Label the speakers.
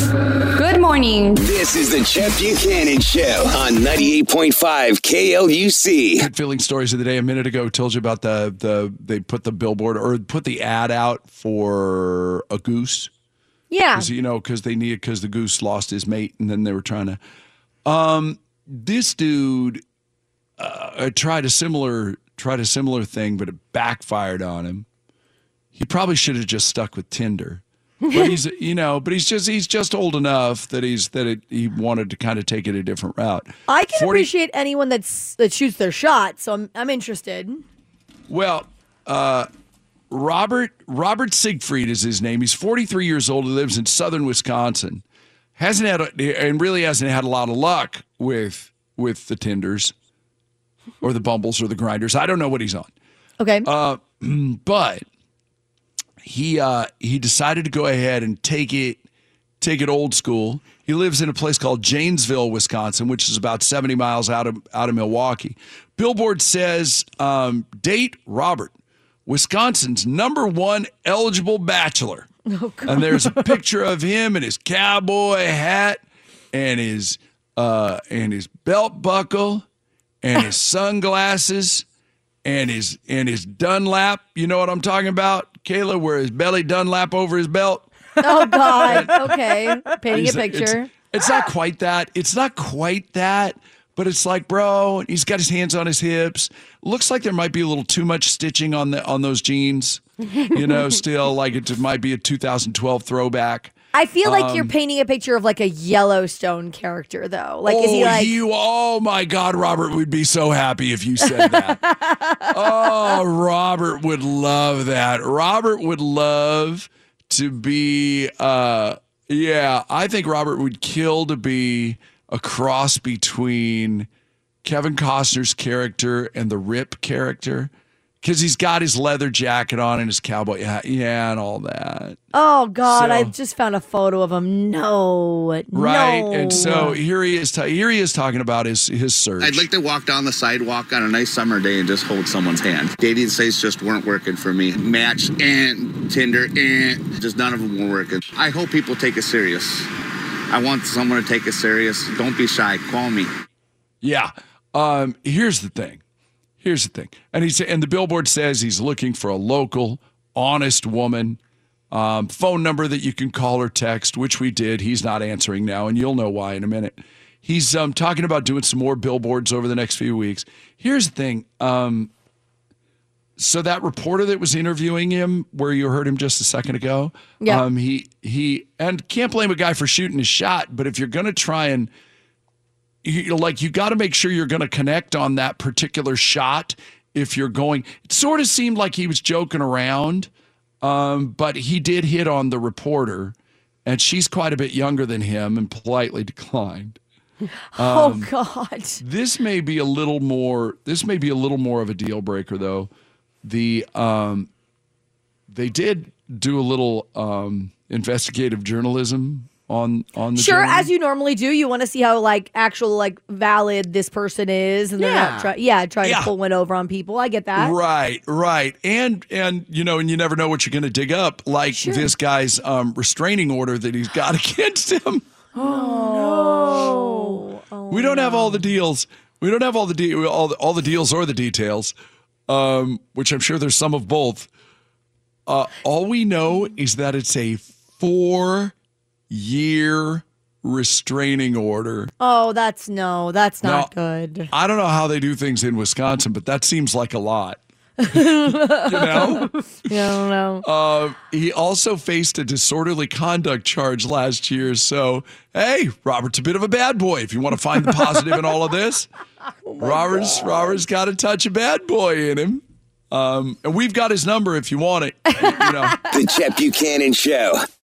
Speaker 1: Good morning.
Speaker 2: This is the Chet Buchanan Show on 98.5 KLUC.
Speaker 3: Good feeling stories of the day. A minute ago, told you about the the they put the billboard or put the ad out for a goose.
Speaker 4: Yeah.
Speaker 3: 'Cause, you know, because they needed because the goose lost his mate, and then they were trying to. Um, this dude uh, tried a similar tried a similar thing, but it backfired on him. He probably should have just stuck with Tinder. But he's you know, but he's just he's just old enough that he's that it, he wanted to kind of take it a different route.
Speaker 4: I can
Speaker 3: 40
Speaker 4: appreciate anyone that's that shoots their shot, so I'm I'm interested.
Speaker 3: Well, uh, Robert Robert Siegfried is his name. He's 43 years old. He lives in southern Wisconsin. Hasn't had a, and really hasn't had a lot of luck with with the Tinders or the Bumbles or the Grindrs. I don't know what he's on,
Speaker 4: Okay.
Speaker 3: uh, but he uh, he decided to go ahead and take it take it old school. He lives in a place called Janesville, Wisconsin, which is about 70 miles out of out of Milwaukee. Billboard says, um, date Robert, Wisconsin's number one eligible bachelor. Oh, and there's a picture of him in his cowboy hat and his uh, and his belt buckle and his sunglasses and his and his Dunlap. You know what I'm talking about, Kayla? Where his belly Dunlap over his belt.
Speaker 4: oh God. Okay. Painting a picture.
Speaker 3: It's, it's not quite that. It's not quite that, but it's like, bro, he's got his hands on his hips. Looks like there might be a little too much stitching on the on those jeans. You know, still like it might be a 2012 throwback.
Speaker 4: I feel like
Speaker 3: Um,
Speaker 4: you're painting a picture of like a Yellowstone character, though. Like, is he
Speaker 3: oh,
Speaker 4: like?
Speaker 3: you? Oh my God, Robert would be so happy if you said that. oh, Robert would love that. Robert would love to be. uh Yeah, I think Robert would kill to be a cross between Kevin Costner's character and the Rip character. Because he's got his leather jacket on and his cowboy hat, yeah, and all that.
Speaker 4: oh God! I just found a photo of him. No.
Speaker 3: Right,
Speaker 4: No.
Speaker 3: and so here he is. ta- here he is talking about his his search.
Speaker 5: I'd like to walk down the sidewalk on a nice summer day and just hold someone's hand. Dating sites just weren't working for me. Match and Tinder and just none of them were working. I hope people take it serious. I want someone to take it serious. Don't be shy. Call me.
Speaker 3: Yeah. Um, here's the thing. Here's the thing. And he's and the billboard says he's looking for a local, honest woman. Um, phone number that you can call or text, which we did. He's not answering now, and you'll know why in a minute. He's um, talking about doing some more billboards over the next few weeks. Here's the thing. Um, so that reporter that was interviewing him, where you heard him just a second ago,
Speaker 4: Yeah.
Speaker 3: um, he he and can't blame a guy for shooting his shot, but if you're going to try and you like you got to make sure you're going to connect on that particular shot if you're going. It sort of seemed like he was joking around um, but he did hit on the reporter and she's quite a bit younger than him and politely declined.
Speaker 4: Oh
Speaker 3: um,
Speaker 4: God.
Speaker 3: this may be a little more this may be a little more of a deal breaker though. The um they did do a little um investigative journalism on on the
Speaker 4: Sure,
Speaker 3: gentleman.
Speaker 4: as you normally do, you want to see how like actual like valid this person is, and
Speaker 3: Yeah.
Speaker 4: try yeah trying
Speaker 3: Yeah.
Speaker 4: to pull one over on people. I get that.
Speaker 3: Right, right. And and you know, and you never know what you're going to dig up like this guy's um restraining order that he's got against him.
Speaker 4: Oh no!
Speaker 3: we don't have all the deals. We don't have all the de- all the, all the deals or the details. Um which I'm sure there's some of both. Uh all we know is that it's a 4 year restraining order.
Speaker 4: Oh, that's no, that's not
Speaker 3: No.
Speaker 4: good.
Speaker 3: I don't know how they do things in Wisconsin, but that seems like a lot. you know?
Speaker 4: Yeah, I don't know.
Speaker 3: Uh, he also faced a disorderly conduct charge last year. So, hey, Robert's a bit of a bad boy. If you want to find the positive in all of this, Robert's Robert's got a touch of bad boy in him. Um, and we've got his number if you want it. You know,
Speaker 2: The Chet Buchanan Show.